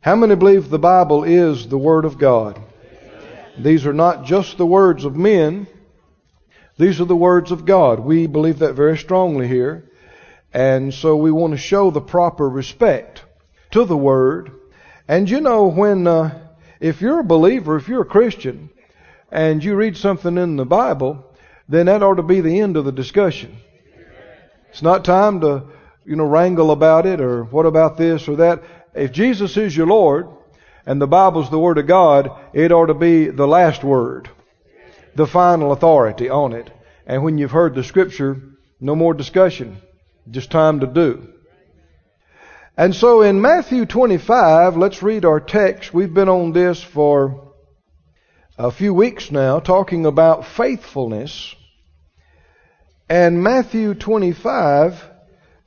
How many believe the Bible is the Word of God? These are not just the words of men, these are the words of God. We believe that very strongly here. And so we want to show the proper respect to the Word. And you know, when, uh, if you're a believer, if you're a Christian, and you read something in the Bible, then that ought to be the end of the discussion. It's not time to, you know, wrangle about it or what about this or that. If Jesus is your Lord and the Bible's the Word of God, it ought to be the last word, the final authority on it. And when you've heard the Scripture, no more discussion, just time to do. And so in Matthew 25, let's read our text. We've been on this for a few weeks now, talking about faithfulness. And Matthew 25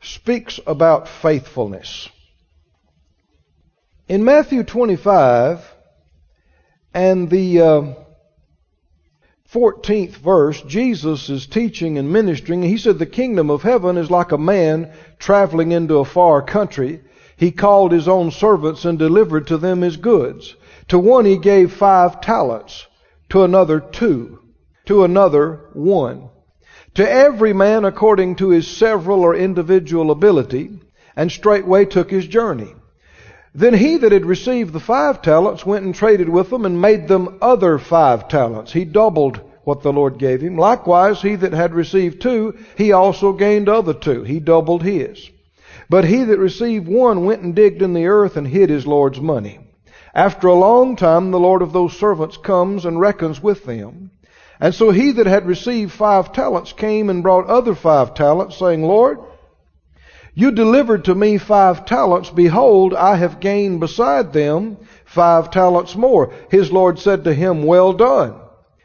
speaks about faithfulness. In Matthew 25 and the uh, 14th verse, Jesus is teaching and ministering. He said, The kingdom of heaven is like a man traveling into a far country. He called his own servants and delivered to them his goods. To one he gave five talents, to another two, to another one to every man according to his several or individual ability, and straightway took his journey. Then he that had received the five talents went and traded with them and made them other five talents. He doubled what the Lord gave him. Likewise, he that had received two, he also gained other two. He doubled his. But he that received one went and digged in the earth and hid his Lord's money. After a long time, the Lord of those servants comes and reckons with them. And so he that had received five talents came and brought other five talents, saying, Lord, you delivered to me five talents. Behold, I have gained beside them five talents more. His Lord said to him, Well done.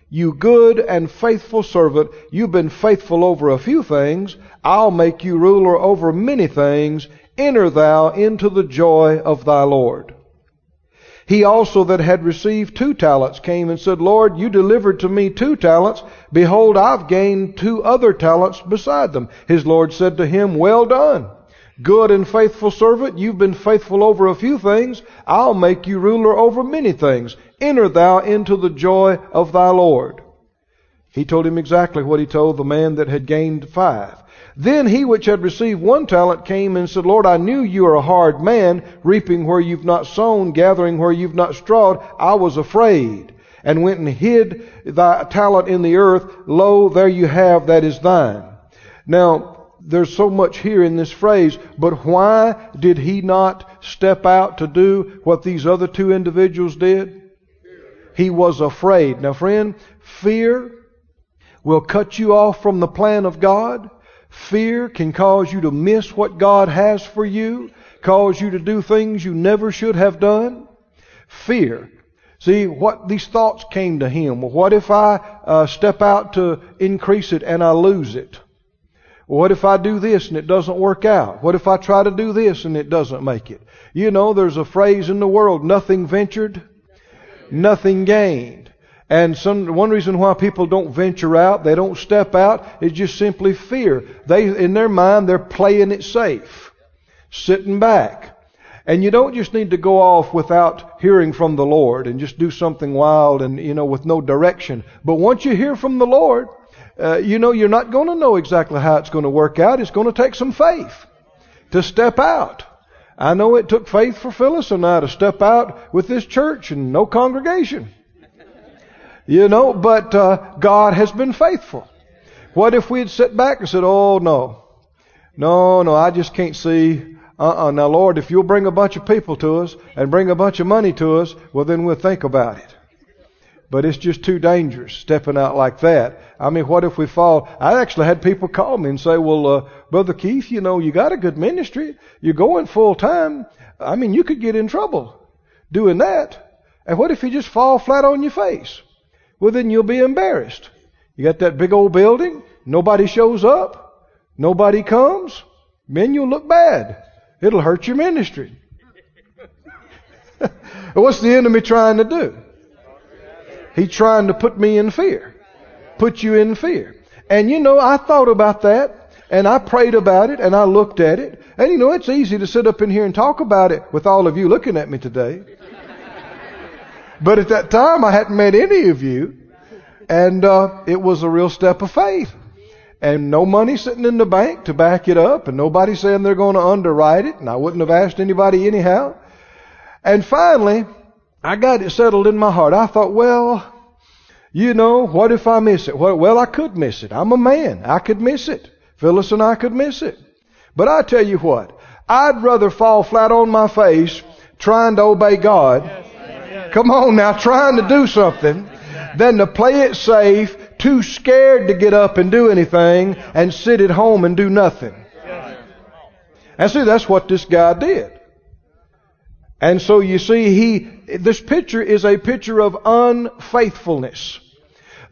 You good and faithful servant, you've been faithful over a few things. I'll make you ruler over many things. Enter thou into the joy of thy Lord. He also that had received two talents came and said, Lord, you delivered to me two talents. Behold, I've gained two other talents beside them. His Lord said to him, Well done. Good and faithful servant, you've been faithful over a few things. I'll make you ruler over many things. Enter thou into the joy of thy Lord. He told him exactly what he told the man that had gained five. Then he which had received one talent came and said, Lord, I knew you are a hard man, reaping where you've not sown, gathering where you've not strawed. I was afraid, and went and hid thy talent in the earth. Lo, there you have, that is thine. Now, there's so much here in this phrase, but why did he not step out to do what these other two individuals did? He was afraid. Now, friend, fear will cut you off from the plan of God. Fear can cause you to miss what God has for you, cause you to do things you never should have done. Fear. See, what these thoughts came to him. Well, what if I uh, step out to increase it and I lose it? What if I do this and it doesn't work out? What if I try to do this and it doesn't make it? You know, there's a phrase in the world, nothing ventured, nothing gained. And some, one reason why people don't venture out, they don't step out, is just simply fear. They, in their mind, they're playing it safe, sitting back. And you don't just need to go off without hearing from the Lord and just do something wild and, you know, with no direction. But once you hear from the Lord, uh, you know, you're not going to know exactly how it's going to work out. It's going to take some faith to step out. I know it took faith for Phyllis and I to step out with this church and no congregation. You know, but uh, God has been faithful. What if we'd sit back and said, "Oh no, no, no, I just can't see." Uh-uh. Now, Lord, if you'll bring a bunch of people to us and bring a bunch of money to us, well, then we'll think about it. But it's just too dangerous stepping out like that. I mean, what if we fall? I actually had people call me and say, "Well, uh, Brother Keith, you know, you got a good ministry. You're going full time. I mean, you could get in trouble doing that. And what if you just fall flat on your face?" well, then you'll be embarrassed. You got that big old building, nobody shows up, nobody comes, then you'll look bad. It'll hurt your ministry. What's the enemy trying to do? He's trying to put me in fear. Put you in fear. And you know, I thought about that. And I prayed about it and I looked at it. And you know, it's easy to sit up in here and talk about it with all of you looking at me today. but at that time, I hadn't met any of you. And uh, it was a real step of faith. And no money sitting in the bank to back it up, and nobody saying they're going to underwrite it, and I wouldn't have asked anybody anyhow. And finally, I got it settled in my heart. I thought, well, you know, what if I miss it? Well, I could miss it. I'm a man. I could miss it. Phyllis and I could miss it. But I tell you what, I'd rather fall flat on my face trying to obey God. Come on now, trying to do something than to play it safe, too scared to get up and do anything, and sit at home and do nothing. And see, that's what this guy did. And so you see, he, this picture is a picture of unfaithfulness.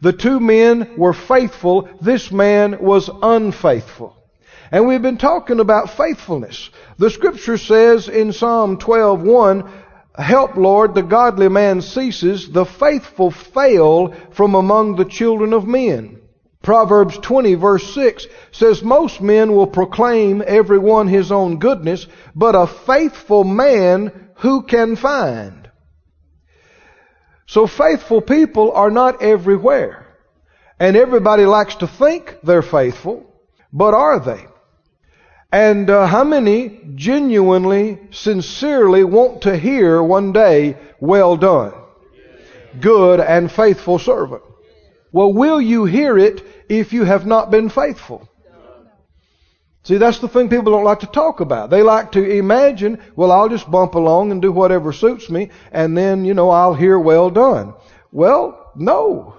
The two men were faithful. This man was unfaithful. And we've been talking about faithfulness. The scripture says in Psalm 12:1, Help, Lord, the godly man ceases, the faithful fail from among the children of men. Proverbs 20 verse 6 says, Most men will proclaim every one his own goodness, but a faithful man who can find? So faithful people are not everywhere. And everybody likes to think they're faithful, but are they? And uh, how many genuinely, sincerely want to hear one day, well done, good and faithful servant? Well, will you hear it if you have not been faithful? See, that's the thing people don't like to talk about. They like to imagine, well, I'll just bump along and do whatever suits me, and then, you know, I'll hear well done. Well, no.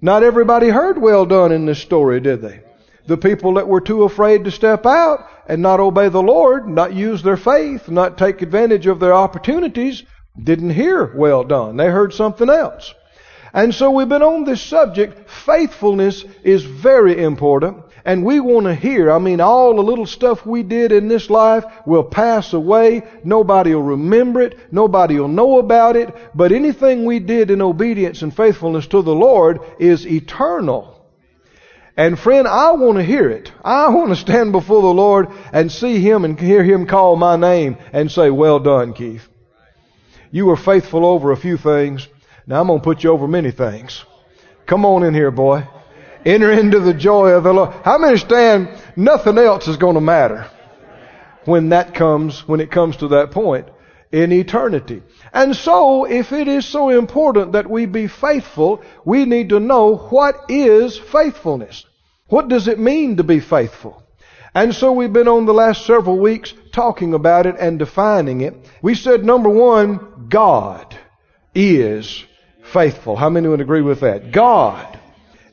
Not everybody heard well done in this story, did they? The people that were too afraid to step out and not obey the Lord, not use their faith, not take advantage of their opportunities, didn't hear well done. They heard something else. And so we've been on this subject. Faithfulness is very important. And we want to hear. I mean, all the little stuff we did in this life will pass away. Nobody will remember it. Nobody will know about it. But anything we did in obedience and faithfulness to the Lord is eternal. And friend, I want to hear it. I want to stand before the Lord and see Him and hear Him call my name and say, well done, Keith. You were faithful over a few things. Now I'm going to put you over many things. Come on in here, boy. Enter into the joy of the Lord. How many understand nothing else is going to matter when that comes, when it comes to that point in eternity? And so, if it is so important that we be faithful, we need to know what is faithfulness. What does it mean to be faithful? And so we've been on the last several weeks talking about it and defining it. We said number one, God is faithful. How many would agree with that? God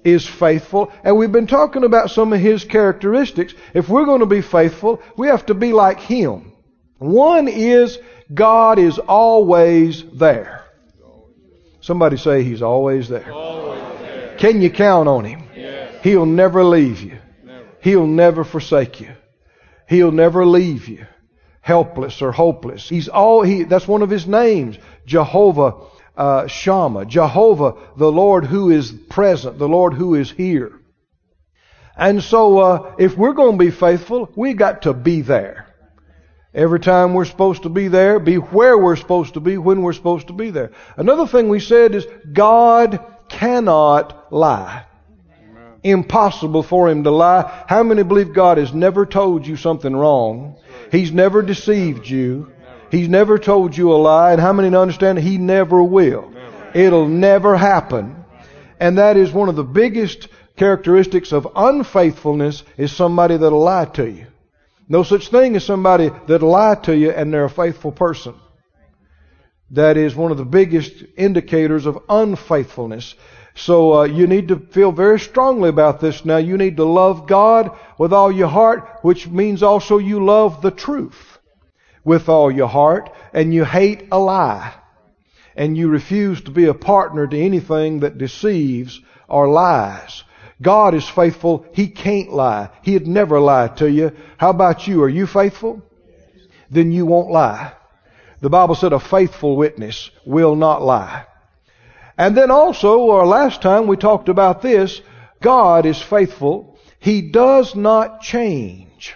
is faithful. And we've been talking about some of His characteristics. If we're going to be faithful, we have to be like Him. One is God is always there. Somebody say He's always there. Always there. Can you count on Him? Yes. He'll never leave you. Never. He'll never forsake you. He'll never leave you helpless or hopeless. He's all he. That's one of His names, Jehovah uh, Jehovah, the Lord who is present, the Lord who is here. And so, uh, if we're going to be faithful, we got to be there. Every time we're supposed to be there, be where we're supposed to be, when we're supposed to be there. Another thing we said is God cannot lie. Amen. Impossible for him to lie. How many believe God has never told you something wrong? He's never deceived you. He's never told you a lie. And how many understand He never will? It'll never happen. And that is one of the biggest characteristics of unfaithfulness is somebody that'll lie to you. No such thing as somebody that'll lie to you and they're a faithful person. That is one of the biggest indicators of unfaithfulness. So uh, you need to feel very strongly about this. Now you need to love God with all your heart, which means also you love the truth with all your heart, and you hate a lie. And you refuse to be a partner to anything that deceives or lies. God is faithful. He can't lie. He'd never lie to you. How about you? Are you faithful? Then you won't lie. The Bible said a faithful witness will not lie. And then also, our last time we talked about this, God is faithful. He does not change.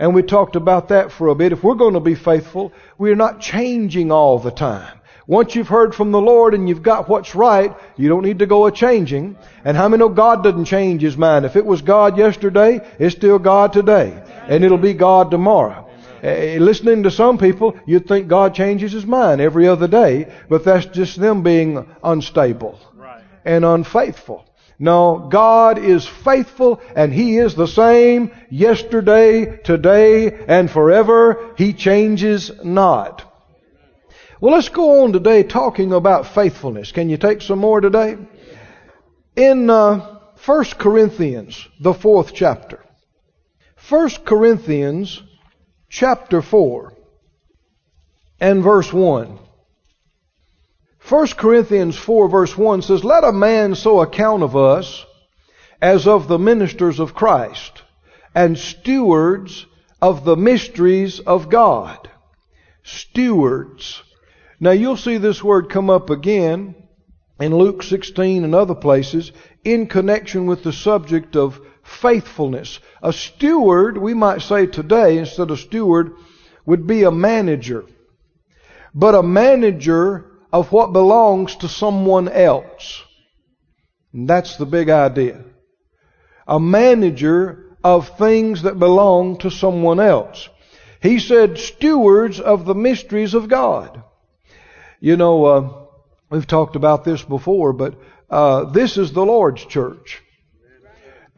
And we talked about that for a bit. If we're going to be faithful, we're not changing all the time. Once you've heard from the Lord and you've got what's right, you don't need to go a changing. And how many know God doesn't change His mind? If it was God yesterday, it's still God today. And it'll be God tomorrow. Uh, listening to some people, you'd think God changes His mind every other day, but that's just them being unstable right. and unfaithful. No, God is faithful and He is the same yesterday, today, and forever. He changes not. Well, let's go on today talking about faithfulness. Can you take some more today? In uh, 1 Corinthians, the fourth chapter. 1 Corinthians, chapter 4, and verse 1. 1 Corinthians 4, verse 1 says, Let a man so account of us as of the ministers of Christ and stewards of the mysteries of God. Stewards. Now you'll see this word come up again in Luke 16 and other places in connection with the subject of faithfulness. A steward, we might say today, instead of steward, would be a manager. But a manager of what belongs to someone else. And that's the big idea. A manager of things that belong to someone else. He said stewards of the mysteries of God. You know, uh, we've talked about this before, but uh, this is the Lord's church.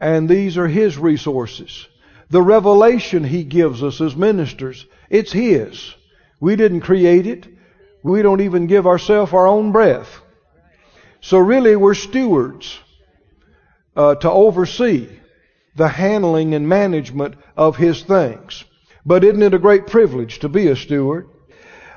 And these are His resources. The revelation He gives us as ministers, it's His. We didn't create it. We don't even give ourselves our own breath. So really, we're stewards uh, to oversee the handling and management of His things. But isn't it a great privilege to be a steward?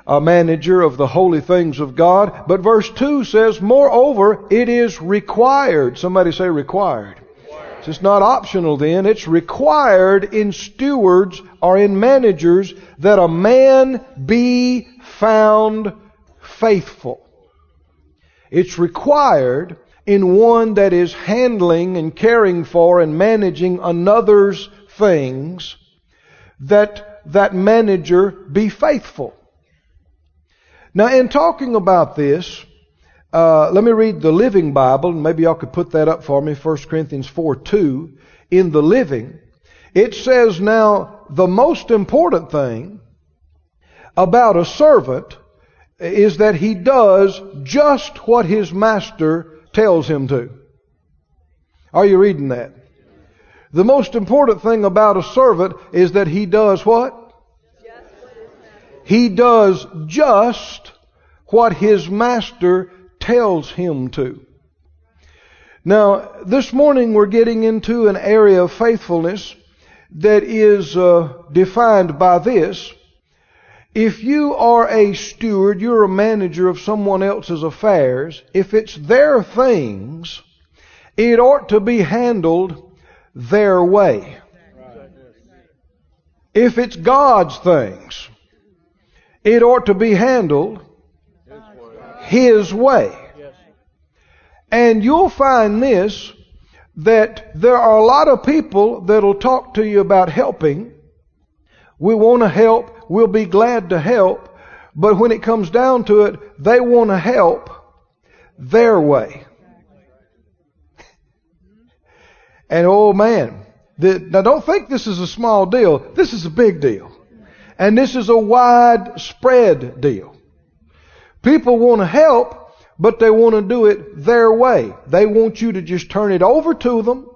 a manager of the holy things of God. But verse 2 says, Moreover, it is required. Somebody say required. required. It's not optional then. It's required in stewards or in managers that a man be found faithful. It's required in one that is handling and caring for and managing another's things that that manager be faithful. Now, in talking about this, uh, let me read the Living Bible, and maybe y'all could put that up for me, 1 Corinthians 4 2. In the Living, it says now the most important thing about a servant is that he does just what his master tells him to. Are you reading that? The most important thing about a servant is that he does what? He does just what his master tells him to. Now, this morning we're getting into an area of faithfulness that is uh, defined by this. If you are a steward, you're a manager of someone else's affairs, if it's their things, it ought to be handled their way. If it's God's things, it ought to be handled His way. And you'll find this that there are a lot of people that'll talk to you about helping. We want to help. We'll be glad to help. But when it comes down to it, they want to help their way. And oh man, the, now don't think this is a small deal. This is a big deal. And this is a widespread deal. People want to help, but they want to do it their way. They want you to just turn it over to them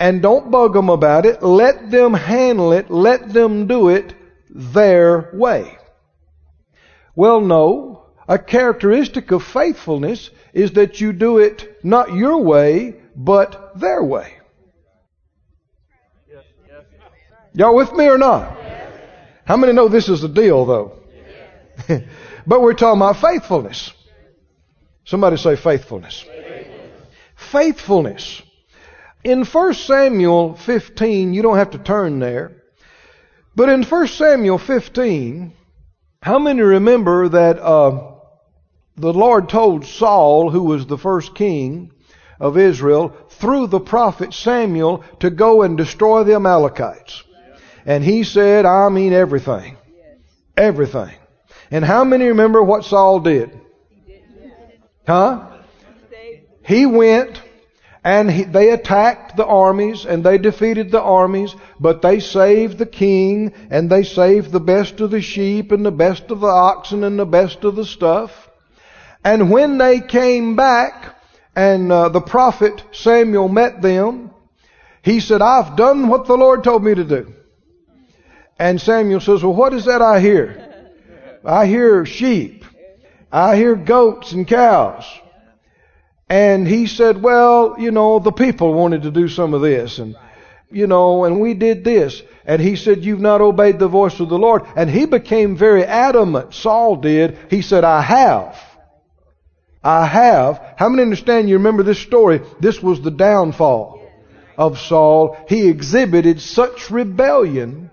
and don't bug them about it. Let them handle it. Let them do it their way. Well, no. A characteristic of faithfulness is that you do it not your way, but their way. Y'all with me or not? How many know this is a deal, though? but we're talking about faithfulness. Somebody say faithfulness. Faithfulness. In 1 Samuel 15, you don't have to turn there, but in 1 Samuel 15, how many remember that uh, the Lord told Saul, who was the first king, of Israel through the prophet Samuel to go and destroy the Amalekites. And he said, I mean everything. Everything. And how many remember what Saul did? Huh? He went and he, they attacked the armies and they defeated the armies, but they saved the king and they saved the best of the sheep and the best of the oxen and the best of the stuff. And when they came back and uh, the prophet Samuel met them, he said, I've done what the Lord told me to do. And Samuel says, well, what is that I hear? I hear sheep. I hear goats and cows. And he said, well, you know, the people wanted to do some of this and, you know, and we did this. And he said, you've not obeyed the voice of the Lord. And he became very adamant. Saul did. He said, I have. I have. How many understand you remember this story? This was the downfall of Saul. He exhibited such rebellion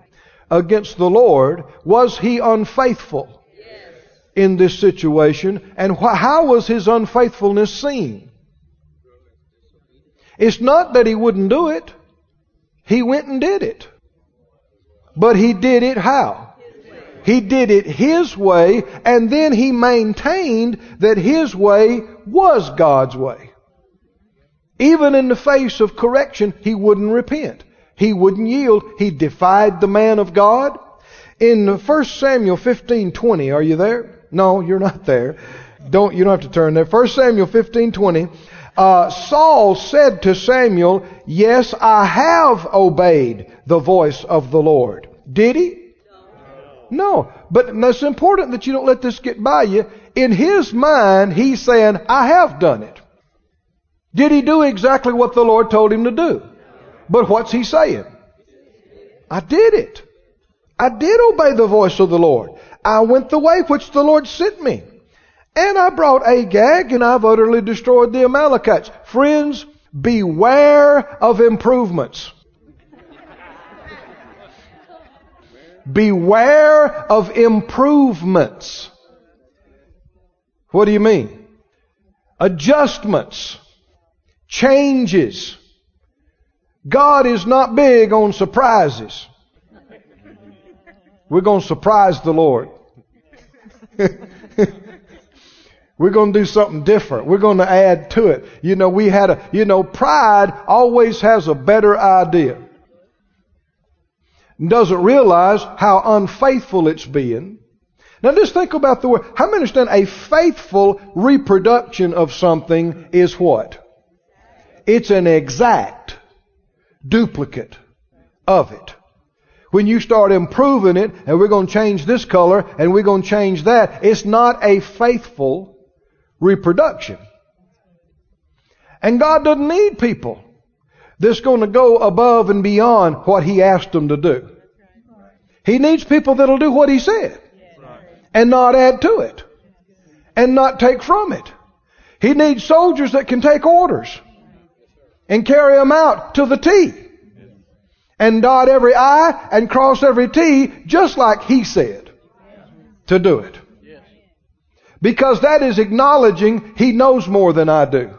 against the Lord. Was he unfaithful in this situation? And wh- how was his unfaithfulness seen? It's not that he wouldn't do it. He went and did it. But he did it how? He did it his way, and then he maintained that his way was God's way. Even in the face of correction, he wouldn't repent. He wouldn't yield. He defied the man of God. In 1 Samuel 15:20, are you there? No, you're not there. Don't you don't have to turn there. 1 Samuel 15:20. Uh, Saul said to Samuel, "Yes, I have obeyed the voice of the Lord." Did he? No. No. But it's important that you don't let this get by you. In his mind, he's saying, I have done it. Did he do exactly what the Lord told him to do? But what's he saying? I did it. I did obey the voice of the Lord. I went the way which the Lord sent me. And I brought Agag and I've utterly destroyed the Amalekites. Friends, beware of improvements. Beware of improvements. What do you mean? Adjustments. Changes. God is not big on surprises. We're going to surprise the Lord. We're going to do something different. We're going to add to it. You know, we had a, you know, pride always has a better idea. Doesn't realize how unfaithful it's being. Now just think about the word. How many understand a faithful reproduction of something is what? It's an exact duplicate of it. When you start improving it, and we're going to change this color, and we're going to change that, it's not a faithful reproduction. And God doesn't need people that's going to go above and beyond what He asked them to do. He needs people that'll do what He said and not add to it and not take from it. He needs soldiers that can take orders and carry them out to the T and dot every I and cross every T just like He said to do it. Because that is acknowledging He knows more than I do.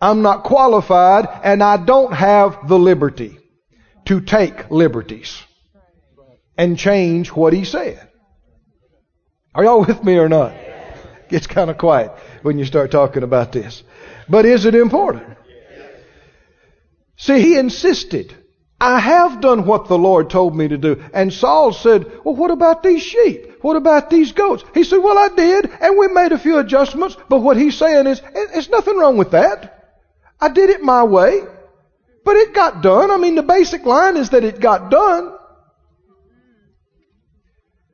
I'm not qualified and I don't have the liberty to take liberties and change what He said. Are y'all with me or not? Gets kind of quiet when you start talking about this. But is it important? See, he insisted. I have done what the Lord told me to do. And Saul said, Well, what about these sheep? What about these goats? He said, Well, I did, and we made a few adjustments, but what he's saying is, There's nothing wrong with that. I did it my way, but it got done. I mean, the basic line is that it got done.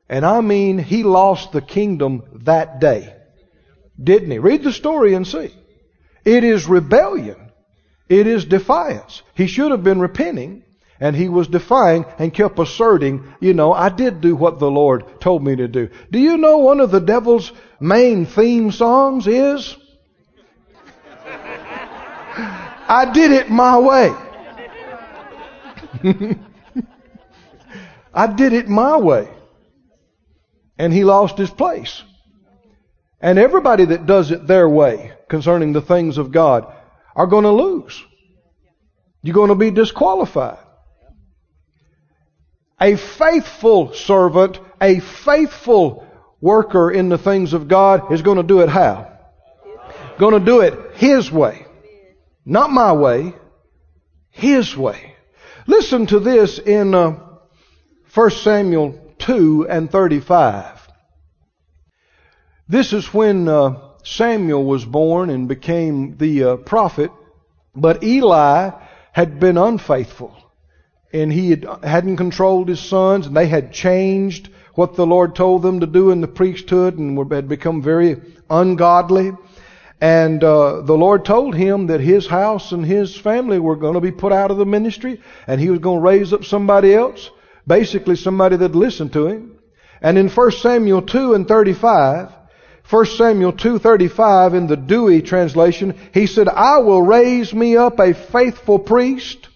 And I mean, he lost the kingdom that day. Didn't he? Read the story and see. It is rebellion. It is defiance. He should have been repenting, and he was defying and kept asserting, you know, I did do what the Lord told me to do. Do you know one of the devil's main theme songs is? I did it my way. I did it my way and he lost his place. And everybody that does it their way concerning the things of God, are going to lose. You're going to be disqualified. A faithful servant, a faithful worker in the things of God is going to do it how? Going to do it His way. Not my way. His way. Listen to this in uh, 1 Samuel 2 and 35. This is when uh, Samuel was born and became the uh, prophet, but Eli had been unfaithful and he had, hadn't controlled his sons, and they had changed what the Lord told them to do in the priesthood and were, had become very ungodly. And uh, the Lord told him that his house and his family were going to be put out of the ministry, and he was going to raise up somebody else, basically somebody that listened to him. And in 1 Samuel 2 and 35, 1 Samuel 2:35 in the Douay translation, he said, "I will raise me up a faithful priest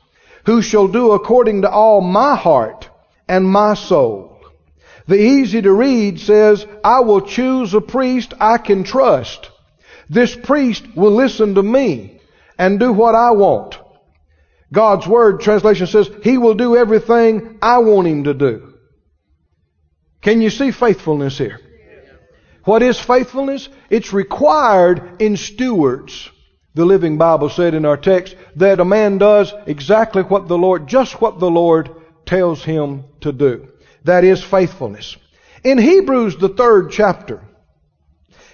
who shall do according to all my heart and my soul. The easy to read says, I will choose a priest I can trust. This priest will listen to me and do what I want. God's Word translation says, He will do everything I want Him to do. Can you see faithfulness here? What is faithfulness? It's required in stewards. The Living Bible said in our text that a man does exactly what the Lord, just what the Lord tells him to do. That is faithfulness. In Hebrews, the third chapter,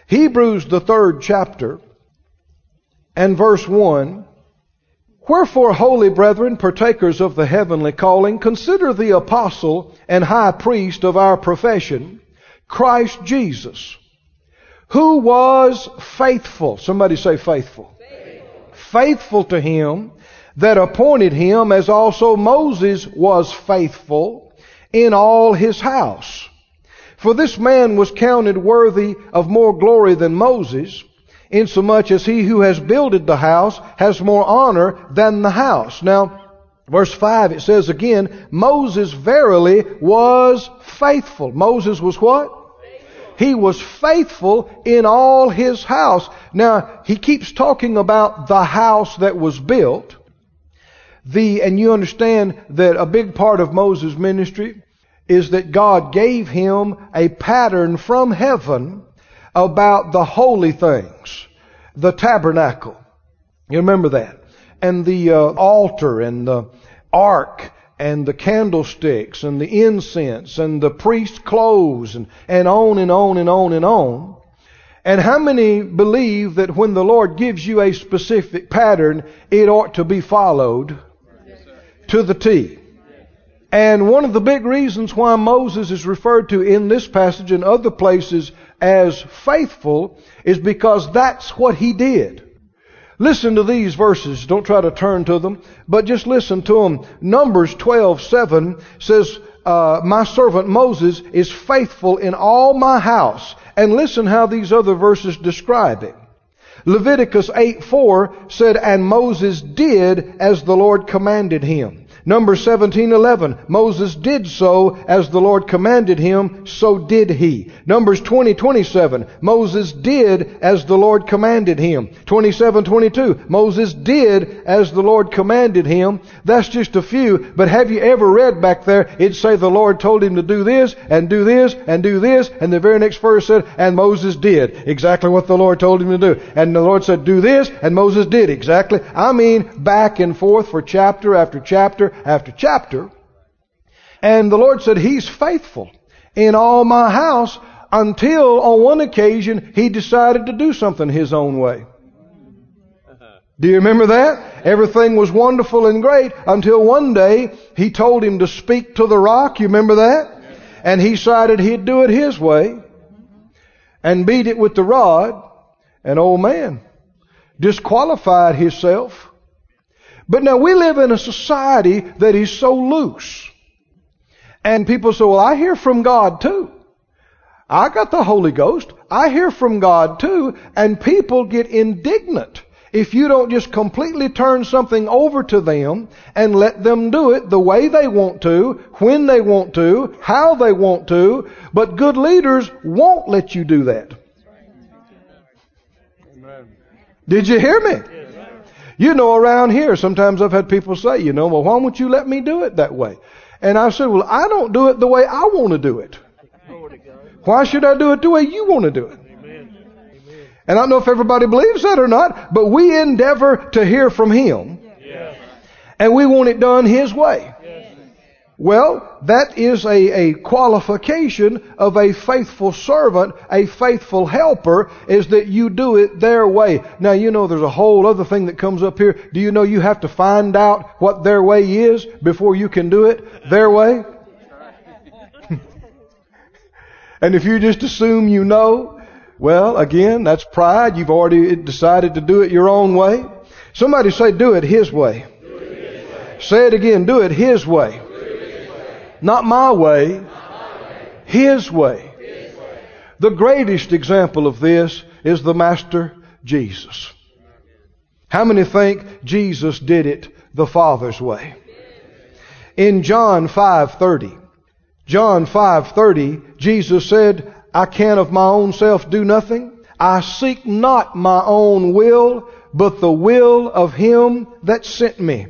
Hebrews, the third chapter, and verse 1, Wherefore, holy brethren, partakers of the heavenly calling, consider the apostle and high priest of our profession, Christ Jesus, who was faithful. Somebody say faithful faithful to him that appointed him as also Moses was faithful in all his house. For this man was counted worthy of more glory than Moses, insomuch as he who has builded the house has more honor than the house. Now, verse 5 it says again, Moses verily was faithful. Moses was what? He was faithful in all his house. Now, he keeps talking about the house that was built. The, and you understand that a big part of Moses' ministry is that God gave him a pattern from heaven about the holy things. The tabernacle. You remember that? And the uh, altar and the ark and the candlesticks and the incense and the priest's clothes and, and on and on and on and on. And how many believe that when the Lord gives you a specific pattern, it ought to be followed to the T? And one of the big reasons why Moses is referred to in this passage and other places as faithful is because that's what he did. Listen to these verses. Don't try to turn to them, but just listen to them. Numbers 12:7 says, uh, "My servant Moses is faithful in all my house." And listen how these other verses describe it. Leviticus 8, 4 said, "And Moses did as the Lord commanded him." Numbers 17:11 Moses did so as the Lord commanded him so did he. Numbers 20:27 Moses did as the Lord commanded him. 27:22 Moses did as the Lord commanded him. That's just a few but have you ever read back there it say the Lord told him to do this and do this and do this and the very next verse said and Moses did exactly what the Lord told him to do. And the Lord said do this and Moses did exactly I mean back and forth for chapter after chapter after chapter. And the Lord said, He's faithful in all my house until on one occasion He decided to do something His own way. Do you remember that? Everything was wonderful and great until one day He told him to speak to the rock. You remember that? And he decided he'd do it his way and beat it with the rod. And old man disqualified himself but now we live in a society that is so loose. And people say, well, I hear from God too. I got the Holy Ghost. I hear from God too. And people get indignant if you don't just completely turn something over to them and let them do it the way they want to, when they want to, how they want to. But good leaders won't let you do that. Did you hear me? You know, around here, sometimes I've had people say, you know, well, why won't you let me do it that way? And I said, well, I don't do it the way I want to do it. Why should I do it the way you want to do it? And I don't know if everybody believes that or not, but we endeavor to hear from Him. And we want it done His way. Well, that is a, a qualification of a faithful servant, a faithful helper, is that you do it their way. Now, you know there's a whole other thing that comes up here. Do you know you have to find out what their way is before you can do it their way? and if you just assume you know, well, again, that's pride. You've already decided to do it your own way. Somebody say, do it His way. It his way. Say it again, do it His way. Not my way, His way. The greatest example of this is the Master Jesus. How many think Jesus did it the Father's way? In John 5:30, John 5:30, Jesus said, "I can of my own self do nothing. I seek not my own will, but the will of him that sent me."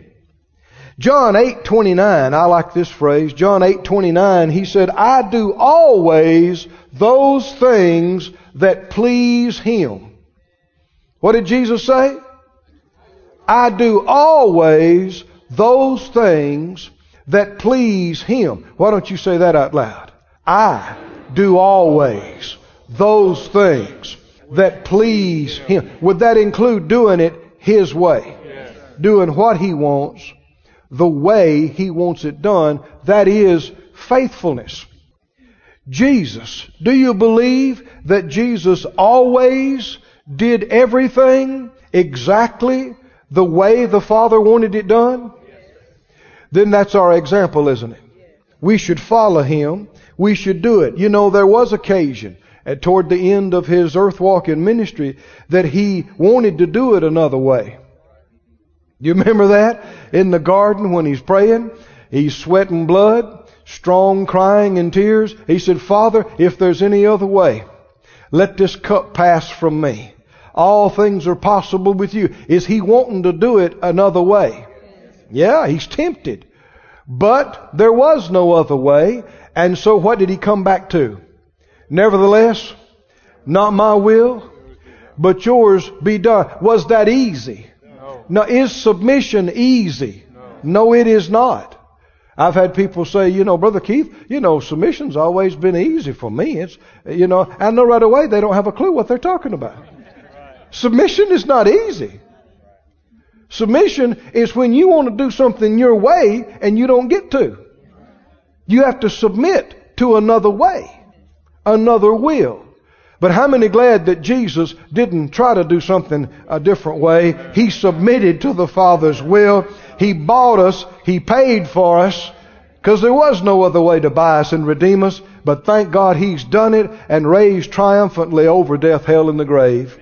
John 8:29, I like this phrase. John 8:29, he said, "I do always those things that please him." What did Jesus say? I do always those things that please him. Why don't you say that out loud? I do always those things that please him. Would that include doing it his way? Doing what he wants the way He wants it done. That is faithfulness. Jesus. Do you believe that Jesus always did everything exactly the way the Father wanted it done? Then that's our example, isn't it? We should follow Him. We should do it. You know, there was occasion at toward the end of His earth walking ministry that He wanted to do it another way. You remember that? In the garden when he's praying, he's sweating blood, strong crying and tears. He said, Father, if there's any other way, let this cup pass from me. All things are possible with you. Is he wanting to do it another way? Yeah, he's tempted. But there was no other way. And so what did he come back to? Nevertheless, not my will, but yours be done. Was that easy? Now, is submission easy? No. no, it is not. I've had people say, you know, Brother Keith, you know, submission's always been easy for me. It's, you know, I know right away they don't have a clue what they're talking about. Submission is not easy. Submission is when you want to do something your way and you don't get to. You have to submit to another way, another will. But how many glad that Jesus didn't try to do something a different way? He submitted to the Father's will. He bought us. He paid for us. Because there was no other way to buy us and redeem us. But thank God He's done it and raised triumphantly over death, hell, and the grave.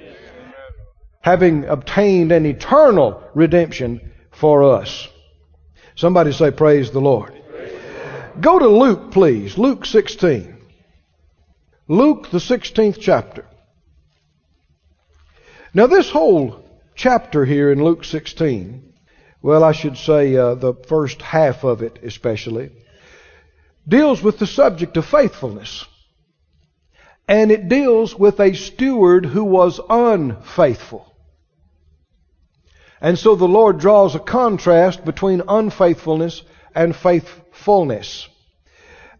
Having obtained an eternal redemption for us. Somebody say, Praise the Lord. Go to Luke, please. Luke 16. Luke, the 16th chapter. Now, this whole chapter here in Luke 16, well, I should say uh, the first half of it especially, deals with the subject of faithfulness. And it deals with a steward who was unfaithful. And so the Lord draws a contrast between unfaithfulness and faithfulness.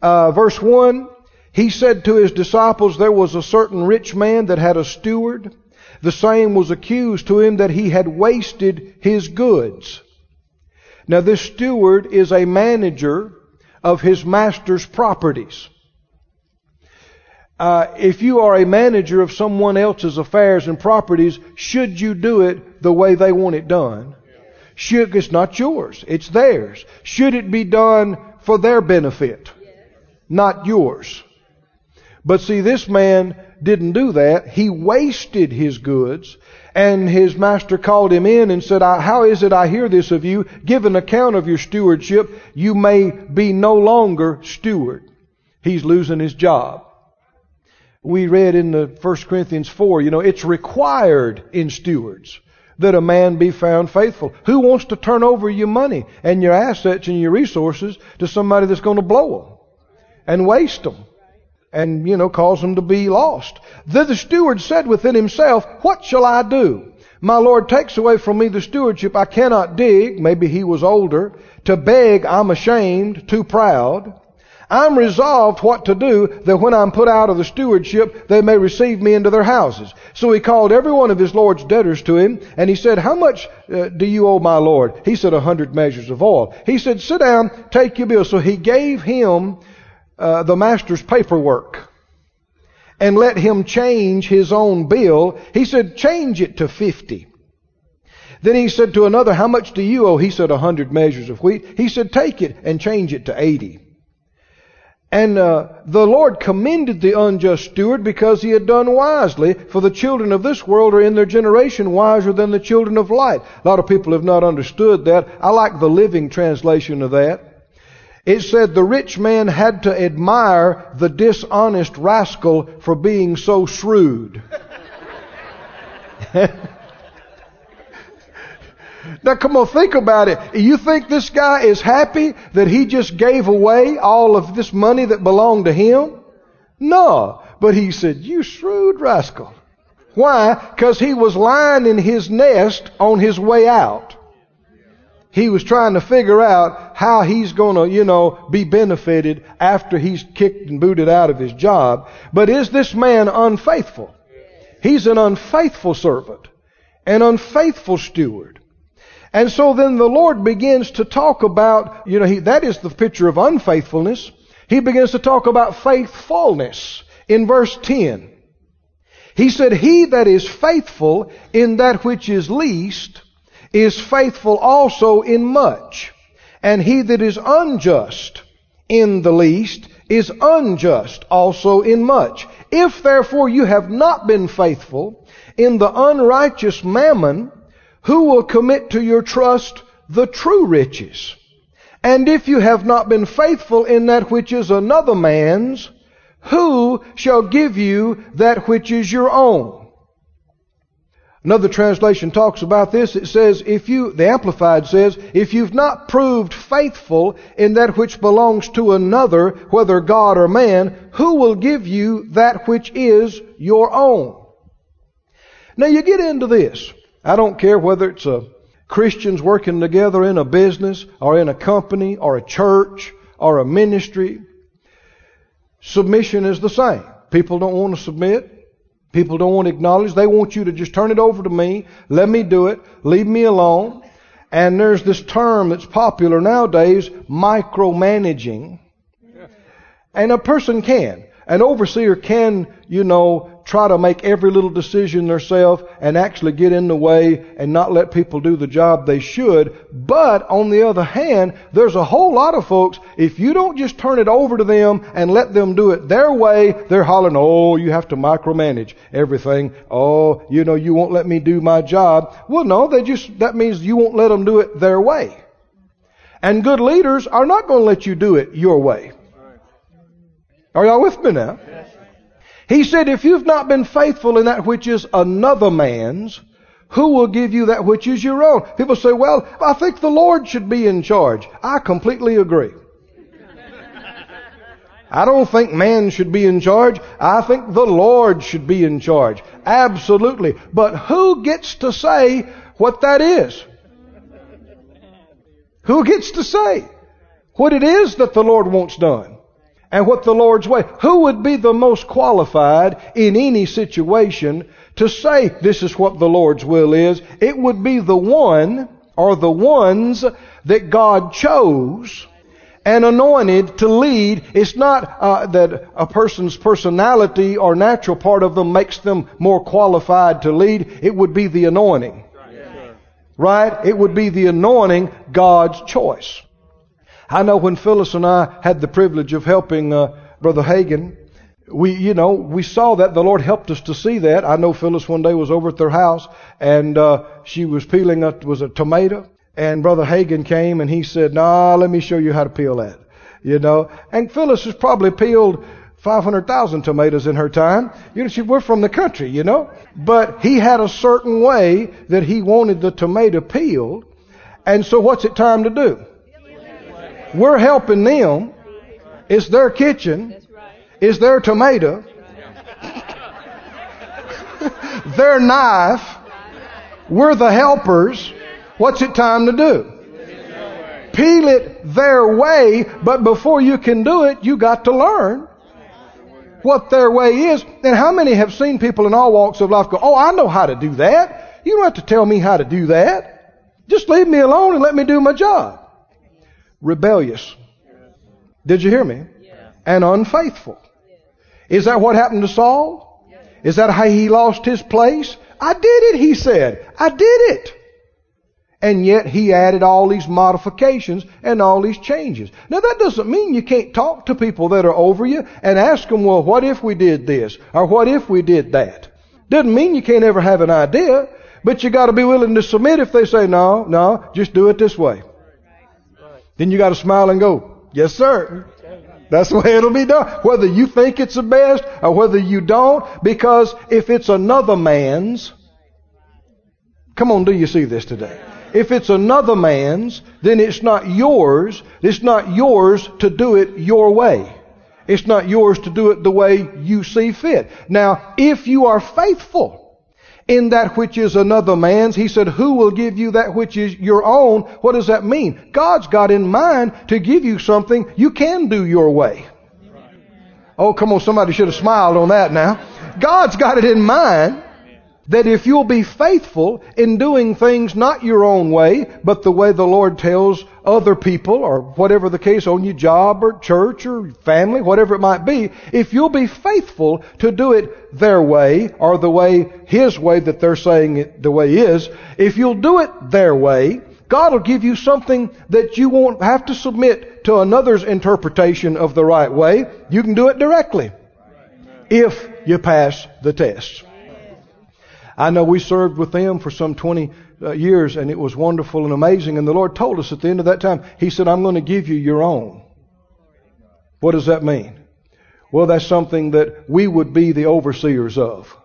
Uh, verse 1 he said to his disciples, There was a certain rich man that had a steward. The same was accused to him that he had wasted his goods. Now, this steward is a manager of his master's properties. Uh, if you are a manager of someone else's affairs and properties, should you do it the way they want it done? Should, it's not yours, it's theirs. Should it be done for their benefit, not yours? But see, this man didn't do that. He wasted his goods. And his master called him in and said, How is it I hear this of you? Give an account of your stewardship. You may be no longer steward. He's losing his job. We read in the 1 Corinthians 4, you know, it's required in stewards that a man be found faithful. Who wants to turn over your money and your assets and your resources to somebody that's going to blow them and waste them and, you know, cause them to be lost? Then the steward said within himself, What shall I do? My Lord takes away from me the stewardship. I cannot dig. Maybe he was older. To beg, I'm ashamed, too proud. I'm resolved what to do that when I'm put out of the stewardship, they may receive me into their houses. So he called every one of his Lord's debtors to him, and he said, How much uh, do you owe my Lord? He said, A hundred measures of oil. He said, Sit down, take your bill. So he gave him uh, the master's paperwork and let him change his own bill. He said, Change it to fifty. Then he said to another, How much do you owe? He said, A hundred measures of wheat. He said, Take it and change it to eighty. And uh, the Lord commended the unjust steward because he had done wisely, for the children of this world are in their generation wiser than the children of light. A lot of people have not understood that. I like the living translation of that. It said the rich man had to admire the dishonest rascal for being so shrewd. Now come on, think about it. You think this guy is happy that he just gave away all of this money that belonged to him? No. But he said, you shrewd rascal. Why? Because he was lying in his nest on his way out. He was trying to figure out how he's going to, you know, be benefited after he's kicked and booted out of his job. But is this man unfaithful? He's an unfaithful servant, an unfaithful steward. And so then the Lord begins to talk about, you know, he, that is the picture of unfaithfulness. He begins to talk about faithfulness in verse 10. He said, He that is faithful in that which is least is faithful also in much. And he that is unjust in the least is unjust also in much. If therefore you have not been faithful in the unrighteous mammon, who will commit to your trust the true riches? And if you have not been faithful in that which is another man's, who shall give you that which is your own? Another translation talks about this. It says, if you, the Amplified says, if you've not proved faithful in that which belongs to another, whether God or man, who will give you that which is your own? Now you get into this. I don't care whether it's a Christians working together in a business or in a company or a church or a ministry. Submission is the same. People don't want to submit. People don't want to acknowledge. They want you to just turn it over to me. Let me do it. Leave me alone. And there's this term that's popular nowadays, micromanaging. And a person can. An overseer can, you know, try to make every little decision themselves and actually get in the way and not let people do the job they should. But on the other hand, there's a whole lot of folks, if you don't just turn it over to them and let them do it their way, they're hollering, oh, you have to micromanage everything. Oh, you know, you won't let me do my job. Well, no, they just, that means you won't let them do it their way. And good leaders are not going to let you do it your way. Are y'all with me now? He said, if you've not been faithful in that which is another man's, who will give you that which is your own? People say, well, I think the Lord should be in charge. I completely agree. I don't think man should be in charge. I think the Lord should be in charge. Absolutely. But who gets to say what that is? Who gets to say what it is that the Lord wants done? And what the Lord's way. Who would be the most qualified in any situation to say this is what the Lord's will is? It would be the one or the ones that God chose and anointed to lead. It's not uh, that a person's personality or natural part of them makes them more qualified to lead. It would be the anointing. Right? It would be the anointing God's choice. I know when Phyllis and I had the privilege of helping uh, Brother Hagin, we, you know, we saw that. The Lord helped us to see that. I know Phyllis one day was over at their house and uh, she was peeling a, was a tomato, and Brother Hagin came and he said, "Nah, let me show you how to peel that." You know, and Phyllis has probably peeled 500,000 tomatoes in her time. You know, she, we're from the country, you know. But he had a certain way that he wanted the tomato peeled. And so what's it time to do? We're helping them. It's their kitchen. It's their tomato. their knife. We're the helpers. What's it time to do? Peel it their way, but before you can do it, you got to learn what their way is. And how many have seen people in all walks of life go, Oh, I know how to do that. You don't have to tell me how to do that. Just leave me alone and let me do my job. Rebellious. Did you hear me? And unfaithful. Is that what happened to Saul? Is that how he lost his place? I did it, he said. I did it. And yet he added all these modifications and all these changes. Now that doesn't mean you can't talk to people that are over you and ask them, well, what if we did this? Or what if we did that? Doesn't mean you can't ever have an idea, but you gotta be willing to submit if they say, no, no, just do it this way. Then you gotta smile and go, yes sir. That's the way it'll be done. Whether you think it's the best or whether you don't, because if it's another man's, come on, do you see this today? If it's another man's, then it's not yours. It's not yours to do it your way. It's not yours to do it the way you see fit. Now, if you are faithful in that which is another man's, he said, who will give you that which is your own? What does that mean? God's got in mind to give you something you can do your way. Oh, come on, somebody should have smiled on that now. God's got it in mind that if you'll be faithful in doing things not your own way, but the way the Lord tells other people, or whatever the case, on your job or church or family, whatever it might be, if you'll be faithful to do it their way, or the way, His way that they're saying it the way is, if you'll do it their way, God will give you something that you won't have to submit to another's interpretation of the right way. You can do it directly. If you pass the test. I know we served with them for some 20 uh, years and it was wonderful and amazing. And the Lord told us at the end of that time, He said, I'm going to give you your own. What does that mean? Well, that's something that we would be the overseers of.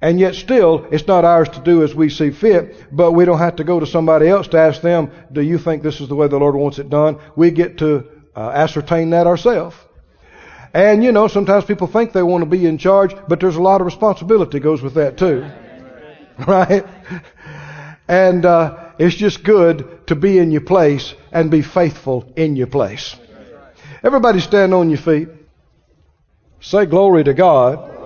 And yet still, it's not ours to do as we see fit, but we don't have to go to somebody else to ask them, do you think this is the way the Lord wants it done? We get to uh, ascertain that ourselves. And you know, sometimes people think they want to be in charge, but there's a lot of responsibility goes with that too. right? And uh, it's just good to be in your place and be faithful in your place. Everybody stand on your feet. Say glory to God.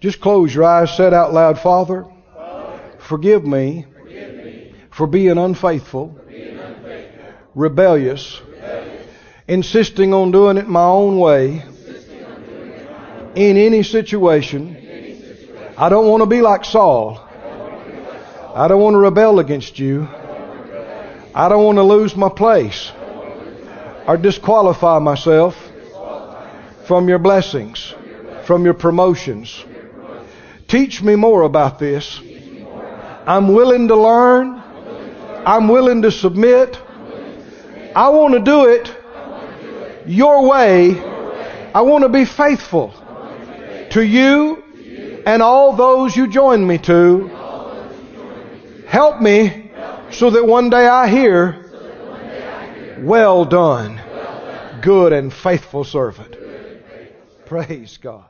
Just close your eyes. Say out loud, Father, forgive me for being unfaithful, rebellious, insisting on doing it my own way in any situation I don't want to be like Saul. I don't want to rebel against you. I don't want to lose my place or disqualify myself from your blessings, from your promotions. Teach me more about this. I'm willing to learn. I'm willing to submit. I want to do it your way. I want to be faithful to you and all those you join me to. Help me so that one day I hear, well done, good and faithful servant. Praise God.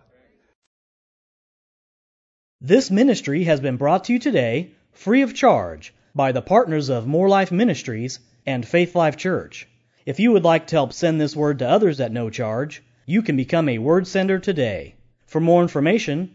This ministry has been brought to you today free of charge by the partners of Moore Life Ministries and Faith Life Church. If you would like to help send this word to others at no charge, you can become a word sender today. For more information,